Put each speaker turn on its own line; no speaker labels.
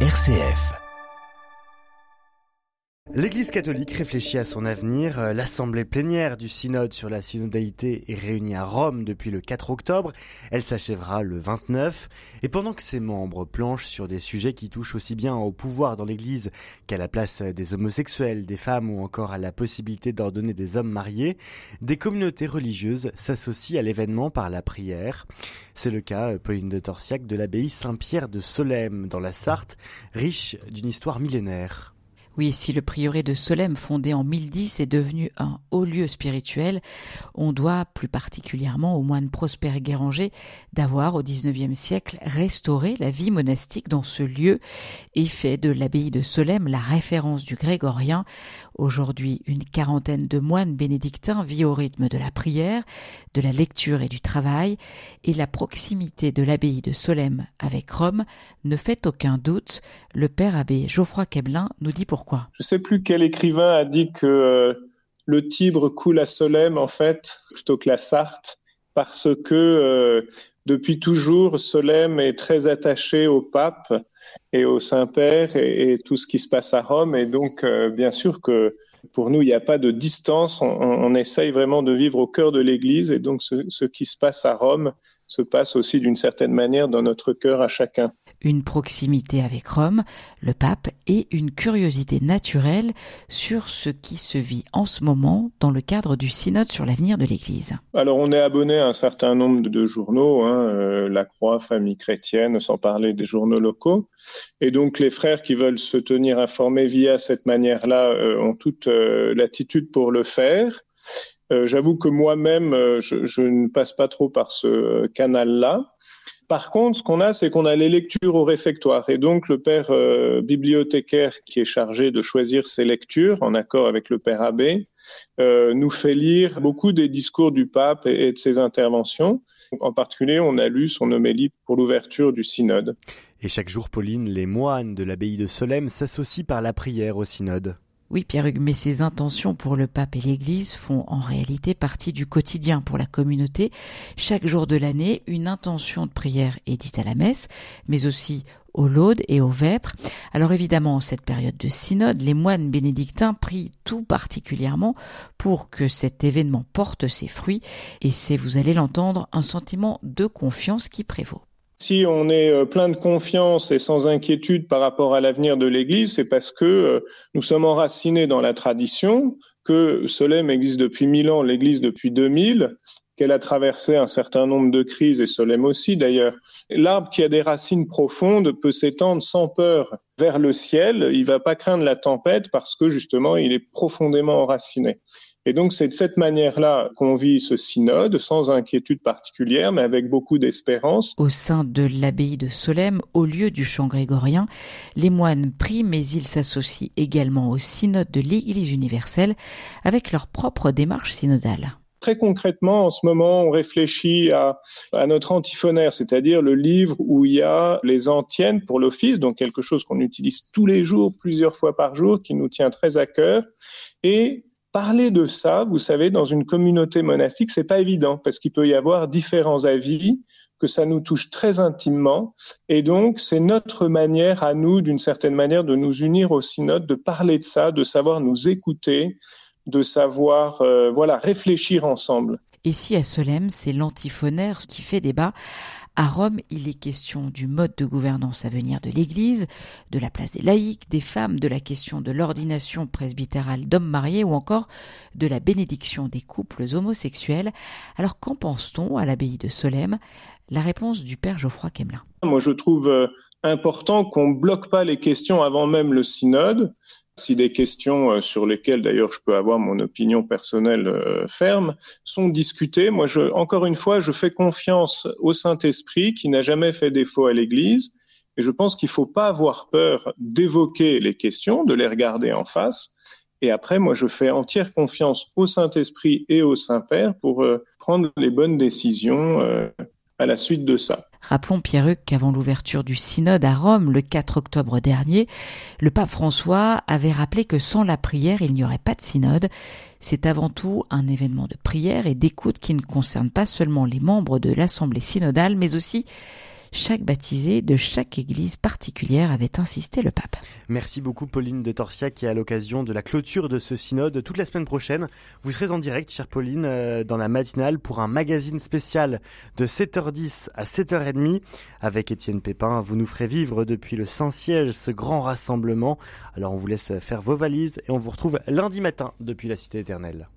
RCF. L'Église catholique réfléchit à son avenir. L'Assemblée plénière du synode sur la synodalité est réunie à Rome depuis le 4 octobre. Elle s'achèvera le 29. Et pendant que ses membres planchent sur des sujets qui touchent aussi bien au pouvoir dans l'Église qu'à la place des homosexuels, des femmes ou encore à la possibilité d'ordonner des hommes mariés, des communautés religieuses s'associent à l'événement par la prière. C'est le cas, Pauline de Torsiac, de l'abbaye Saint-Pierre de Solesmes dans la Sarthe, riche d'une histoire millénaire.
Oui, si le prieuré de Solesmes, fondé en 1010, est devenu un haut lieu spirituel, on doit plus particulièrement au moine Prosper Guéranger d'avoir, au XIXe siècle, restauré la vie monastique dans ce lieu et fait de l'abbaye de Solesmes la référence du grégorien. Aujourd'hui, une quarantaine de moines bénédictins vit au rythme de la prière, de la lecture et du travail, et la proximité de l'abbaye de Solesmes avec Rome ne fait aucun doute. Le père abbé Geoffroy Queblin nous dit pourquoi.
Je ne sais plus quel écrivain a dit que euh, le Tibre coule à Solesmes, en fait, plutôt que la Sarthe, parce que euh, depuis toujours, Solesmes est très attaché au pape et au Saint-Père et, tout ce qui se passe à Rome. Et donc, euh, bien sûr que pour nous, il n'y a pas de distance. On, essaye vraiment de vivre au cœur de l'Église. Et donc, ce qui se passe à Rome se passe aussi d'une certaine manière dans notre cœur à chacun
une proximité avec Rome, le pape, et une curiosité naturelle sur ce qui se vit en ce moment dans le cadre du synode sur l'avenir de l'Église.
Alors on est abonné à un certain nombre de journaux, hein, euh, La Croix, Famille chrétienne, sans parler des journaux locaux. Et donc les frères qui veulent se tenir informés via cette manière-là euh, ont toute euh, l'attitude pour le faire. J'avoue que moi-même, je, je, ne passe pas trop par ce canal-là. Par contre, ce qu'on a, c'est qu'on a les lectures au réfectoire. Et donc, le père euh, bibliothécaire qui est chargé de choisir ses lectures, en accord avec le père abbé, euh, nous fait lire beaucoup des discours du pape et, de ses interventions. En particulier, on a lu son homélie pour l'ouverture du synode.
Et chaque jour, Pauline, les moines de l'abbaye de Solesmes s'associent par la prière au synode.
Oui, Pierre-Hugues, mais ces intentions pour le pape et l'Église font en réalité partie du quotidien pour la communauté. Chaque jour de l'année, une intention de prière est dite à la messe, mais aussi au laude et au vêpres. Alors évidemment, en cette période de synode, les moines bénédictins prient tout particulièrement pour que cet événement porte ses fruits, et c'est, vous allez l'entendre, un sentiment de confiance qui prévaut.
Si on est euh, plein de confiance et sans inquiétude par rapport à l'avenir de l'Église, c'est parce que euh, nous sommes enracinés dans la tradition, que Solem existe depuis mille ans, l'Église depuis 2000, qu'elle a traversé un certain nombre de crises, et Solem aussi d'ailleurs. L'arbre qui a des racines profondes peut s'étendre sans peur vers le ciel, il ne va pas craindre la tempête parce que justement il est profondément enraciné. Et donc c'est de cette manière-là qu'on vit ce synode, sans inquiétude particulière, mais avec beaucoup d'espérance.
Au sein de l'abbaye de Solesmes, au lieu du chant grégorien, les moines prient, mais ils s'associent également au synode de l'Église universelle avec leur propre démarche synodale.
Très concrètement, en ce moment, on réfléchit à, à notre antiphonaire, c'est-à-dire le livre où il y a les antiennes pour l'office, donc quelque chose qu'on utilise tous les jours, plusieurs fois par jour, qui nous tient très à cœur. Et parler de ça, vous savez, dans une communauté monastique, c'est pas évident parce qu'il peut y avoir différents avis, que ça nous touche très intimement, et donc c'est notre manière à nous, d'une certaine manière, de nous unir au synode, de parler de ça, de savoir nous écouter, de savoir, euh, voilà, réfléchir ensemble.
Et si à Solem, c'est l'antiphonaire qui fait débat, à Rome, il est question du mode de gouvernance à venir de l'Église, de la place des laïcs, des femmes, de la question de l'ordination presbytérale d'hommes mariés ou encore de la bénédiction des couples homosexuels. Alors qu'en pense-t-on à l'abbaye de Solesmes? La réponse du père Geoffroy Quemelin.
Moi, je trouve euh, important qu'on bloque pas les questions avant même le synode, si des questions euh, sur lesquelles d'ailleurs je peux avoir mon opinion personnelle euh, ferme sont discutées, moi je, encore une fois, je fais confiance au Saint-Esprit qui n'a jamais fait défaut à l'Église et je pense qu'il ne faut pas avoir peur d'évoquer les questions, de les regarder en face. Et après, moi, je fais entière confiance au Saint-Esprit et au Saint-Père pour euh, prendre les bonnes décisions à la suite de ça.
Rappelons Pierre-Hugues qu'avant l'ouverture du synode à Rome le 4 octobre dernier, le pape François avait rappelé que sans la prière, il n'y aurait pas de synode. C'est avant tout un événement de prière et d'écoute qui ne concerne pas seulement les membres de l'Assemblée synodale, mais aussi chaque baptisé de chaque église particulière, avait insisté le pape.
Merci beaucoup Pauline de Torsia qui à l'occasion de la clôture de ce synode toute la semaine prochaine. Vous serez en direct, chère Pauline, euh, dans la matinale pour un magazine spécial de 7h10 à 7h30 avec Étienne Pépin. Vous nous ferez vivre depuis le Saint-Siège ce grand rassemblement. Alors on vous laisse faire vos valises et on vous retrouve lundi matin depuis la Cité éternelle.